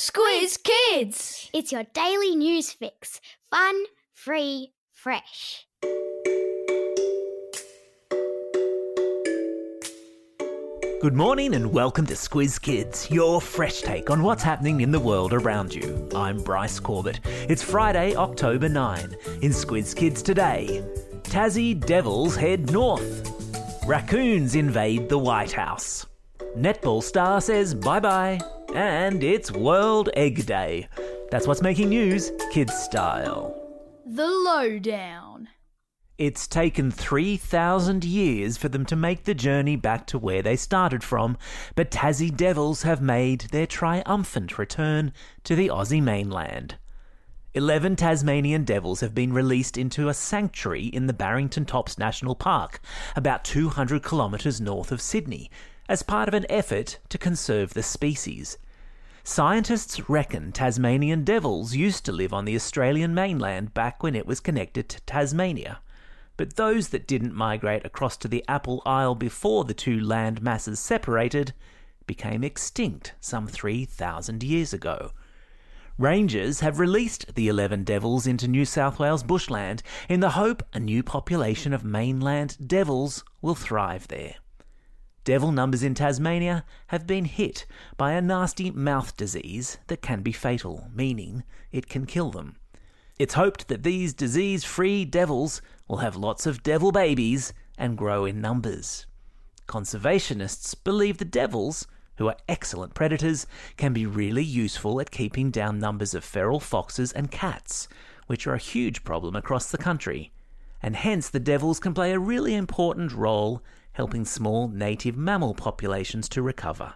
Squiz Kids! It's your daily news fix. Fun, free, fresh. Good morning and welcome to Squiz Kids, your fresh take on what's happening in the world around you. I'm Bryce Corbett. It's Friday, October 9. In Squiz Kids today, Tassie Devils head north. Raccoons invade the White House. Netball star says bye bye. And it's World Egg Day. That's what's making news, kids style. The Lowdown. It's taken 3,000 years for them to make the journey back to where they started from, but Tassie Devils have made their triumphant return to the Aussie mainland. Eleven Tasmanian devils have been released into a sanctuary in the Barrington Tops National Park, about 200 kilometres north of Sydney, as part of an effort to conserve the species. Scientists reckon Tasmanian devils used to live on the Australian mainland back when it was connected to Tasmania. But those that didn't migrate across to the Apple Isle before the two land masses separated became extinct some 3,000 years ago. Rangers have released the 11 devils into New South Wales bushland in the hope a new population of mainland devils will thrive there. Devil numbers in Tasmania have been hit by a nasty mouth disease that can be fatal, meaning it can kill them. It's hoped that these disease free devils will have lots of devil babies and grow in numbers. Conservationists believe the devils, who are excellent predators, can be really useful at keeping down numbers of feral foxes and cats, which are a huge problem across the country. And hence, the devils can play a really important role helping small native mammal populations to recover.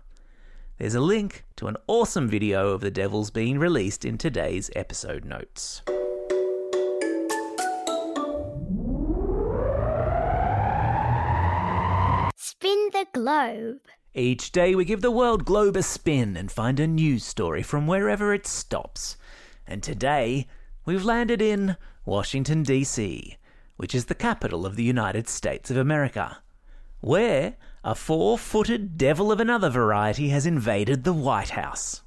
There's a link to an awesome video of the devils being released in today's episode notes. Spin the globe. Each day we give the world globe a spin and find a news story from wherever it stops. And today we've landed in Washington, D.C., which is the capital of the United States of America, where a four footed devil of another variety has invaded the White House.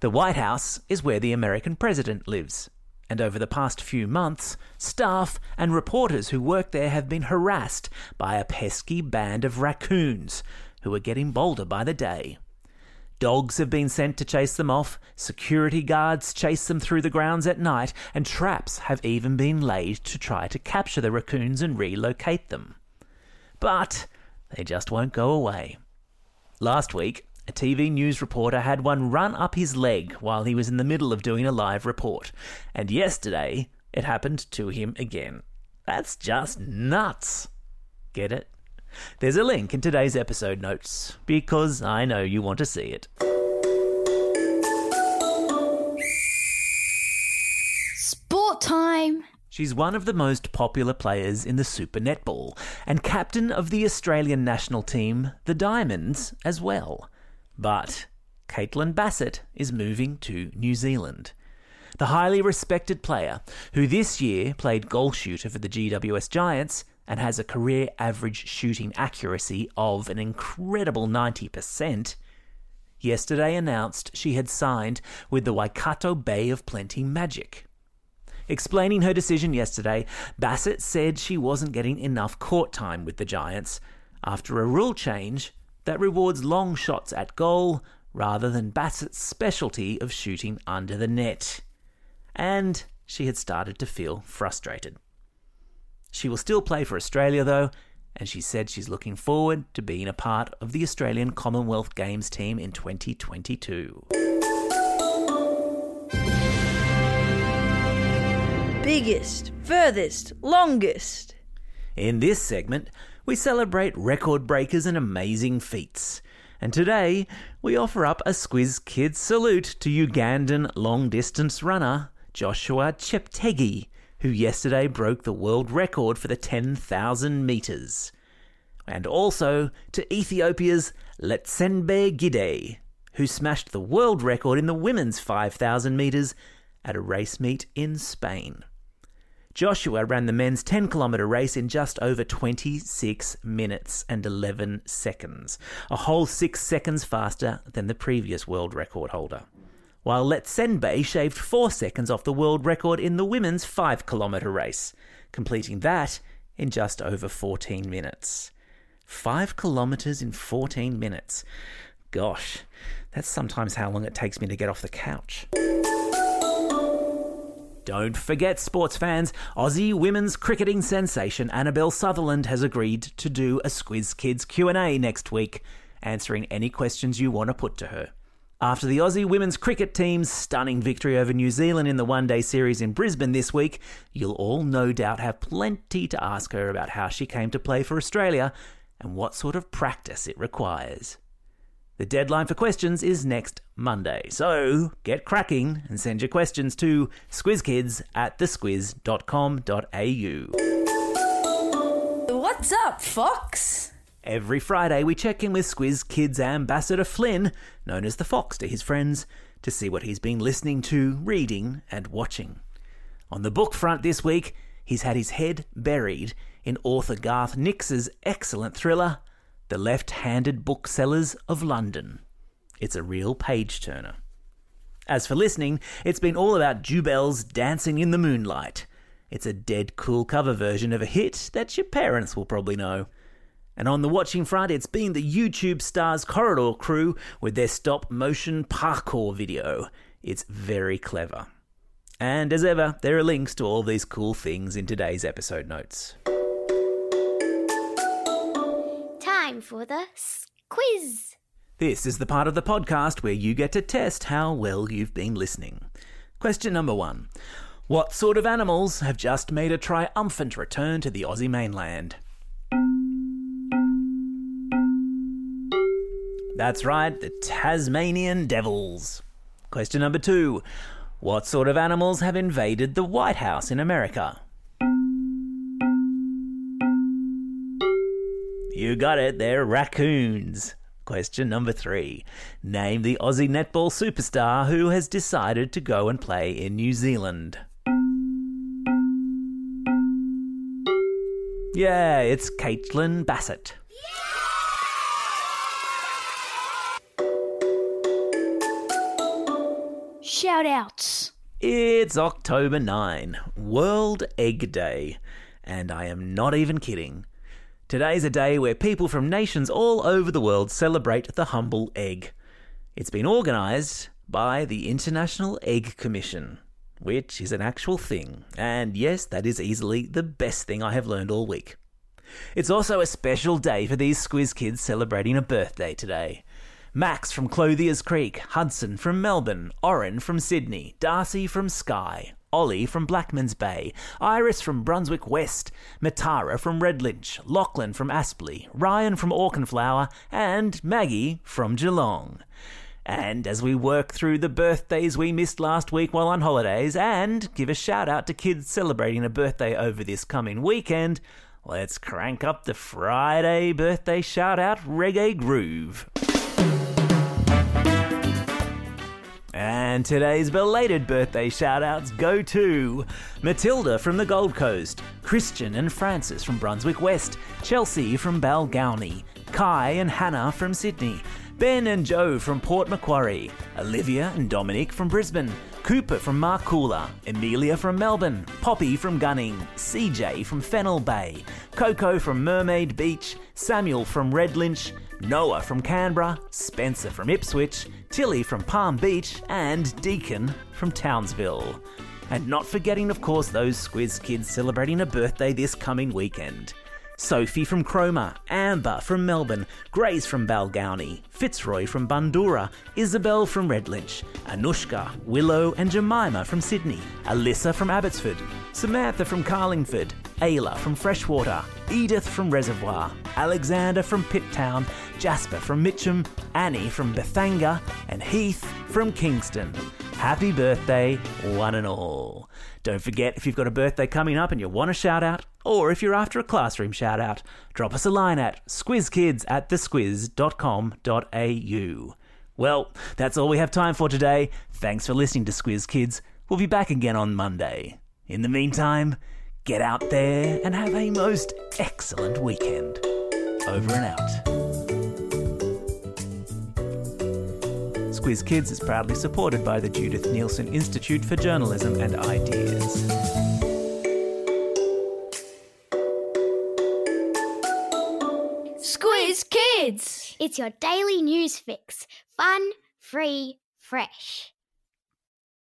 The White House is where the American president lives, and over the past few months, staff and reporters who work there have been harassed by a pesky band of raccoons who are getting bolder by the day. Dogs have been sent to chase them off, security guards chase them through the grounds at night, and traps have even been laid to try to capture the raccoons and relocate them. But they just won't go away. Last week, a TV news reporter had one run up his leg while he was in the middle of doing a live report, and yesterday it happened to him again. That's just nuts. Get it? There's a link in today's episode notes because I know you want to see it. Sport time! She's one of the most popular players in the Super Netball and captain of the Australian national team, the Diamonds, as well. But Caitlin Bassett is moving to New Zealand. The highly respected player, who this year played goal shooter for the GWS Giants and has a career average shooting accuracy of an incredible 90%, yesterday announced she had signed with the Waikato Bay of Plenty Magic. Explaining her decision yesterday, Bassett said she wasn't getting enough court time with the Giants after a rule change that rewards long shots at goal rather than Bassett's specialty of shooting under the net. And she had started to feel frustrated. She will still play for Australia though, and she said she's looking forward to being a part of the Australian Commonwealth Games team in 2022. Biggest, furthest, longest. In this segment, we celebrate record breakers and amazing feats. And today, we offer up a Squiz Kids salute to Ugandan long distance runner Joshua Cheptegei, who yesterday broke the world record for the 10,000 metres. And also to Ethiopia's Letesenbet Gidey, who smashed the world record in the women's 5,000 metres at a race meet in Spain. Joshua ran the men's 10 kilometre race in just over 26 minutes and 11 seconds, a whole six seconds faster than the previous world record holder. while Letesenbet shaved 4 seconds off the world record in the women's 5 kilometre race, completing that in just over 14 minutes. 5 kilometres in 14 minutes. Gosh, that's sometimes how long it takes me to get off the couch. Don't forget, sports fans, Aussie women's cricketing sensation Annabelle Sutherland has agreed to do a Squiz Kids Q&A next week, answering any questions you want to put to her. After the Aussie women's cricket team's stunning victory over New Zealand in the one day series in Brisbane this week, you'll all no doubt have plenty to ask her about how she came to play for Australia and what sort of practice it requires. The deadline for questions is next Monday, so get cracking and send your questions to squizkids at thesquiz.com.au. What's up, Fox? Every Friday, we check in with Squiz Kids ambassador Flynn, known as the Fox to his friends, to see what he's been listening to, reading, and watching. On the book front this week, he's had his head buried in author Garth Nix's excellent thriller, The Left Handed Booksellers of London. It's a real page turner. As for listening, it's been all about Jubël's Dancing in the Moonlight. It's a dead cool cover version of a hit that your parents will probably know. And on the watching front, it's been the YouTube Stars Corridor crew with their stop motion parkour video. It's very clever. And as ever, there are links to all these cool things in today's episode notes. Time for the quiz. This is the part of the podcast where you get to test how well you've been listening. Question number one What sort of animals have just made a triumphant return to the Aussie mainland? That's right, the Tasmanian Devils. Question number two What sort of animals have invaded the White House in America? You got it, they're raccoons. Question number three. Name the Aussie netball superstar who has decided to go and play in New Zealand. Yeah, it's Caitlin Bassett. Shout outs. It's October 9, World Egg Day. And I am not even kidding. Today's a day where people from nations all over the world celebrate the humble egg. It's been organised by the International Egg Commission, which is an actual thing. And yes, that is easily the best thing I have learned all week. It's also a special day for these Squiz kids celebrating a birthday today. Max from Clothiers Creek, Hudson from Melbourne, Oren from Sydney, Darcy from Skye, Ollie from Blackman's Bay, Iris from Brunswick West, Matara from Redlinch, Lachlan from Aspley, Ryan from Auchenflower, and Maggie from Geelong. And as we work through the birthdays we missed last week while on holidays, and give a shout out to kids celebrating a birthday over this coming weekend, let's crank up the Friday birthday shout out reggae groove. And today's belated birthday shout-outs go to Matilda from the Gold Coast, Christian and Francis from Brunswick West, Chelsea from Balgownie, Kai and Hannah from Sydney, Ben and Joe from Port Macquarie, Olivia and Dominic from Brisbane, Cooper from Marcoola, Emilia from Melbourne, Poppy from Gunning, CJ from Fennell Bay, Coco from Mermaid Beach, Samuel from Redlinch, Noah from Canberra, Spencer from Ipswich, Tilly from Palm Beach, and Deacon from Townsville. And not forgetting, of course, those Squiz kids celebrating a birthday this coming weekend. Sophie from Cromer, Amber from Melbourne, Grace from Balgownie, Fitzroy from Bundoora, Isabel from Redlinch, Anushka, Willow and Jemima from Sydney, Alyssa from Abbotsford, Samantha from Carlingford, Ayla from Freshwater, Edith from Reservoir, Alexander from Pitt Town, Jasper from Mitcham, Annie from Bethanga, and Heath from Kingston. Happy birthday, one and all. Don't forget, if you've got a birthday coming up and you want a shout out, or if you're after a classroom shout out, drop us a line at squizkids at thesquiz.com.au. Well, that's all we have time for today. Thanks for listening to Squiz Kids. We'll be back again on Monday. In the meantime, get out there and have a most excellent weekend. Over and out. Squiz Kids is proudly supported by the Judith Neilson Institute for Journalism and Ideas. Squiz Kids! It's your daily news fix. Fun, free, fresh.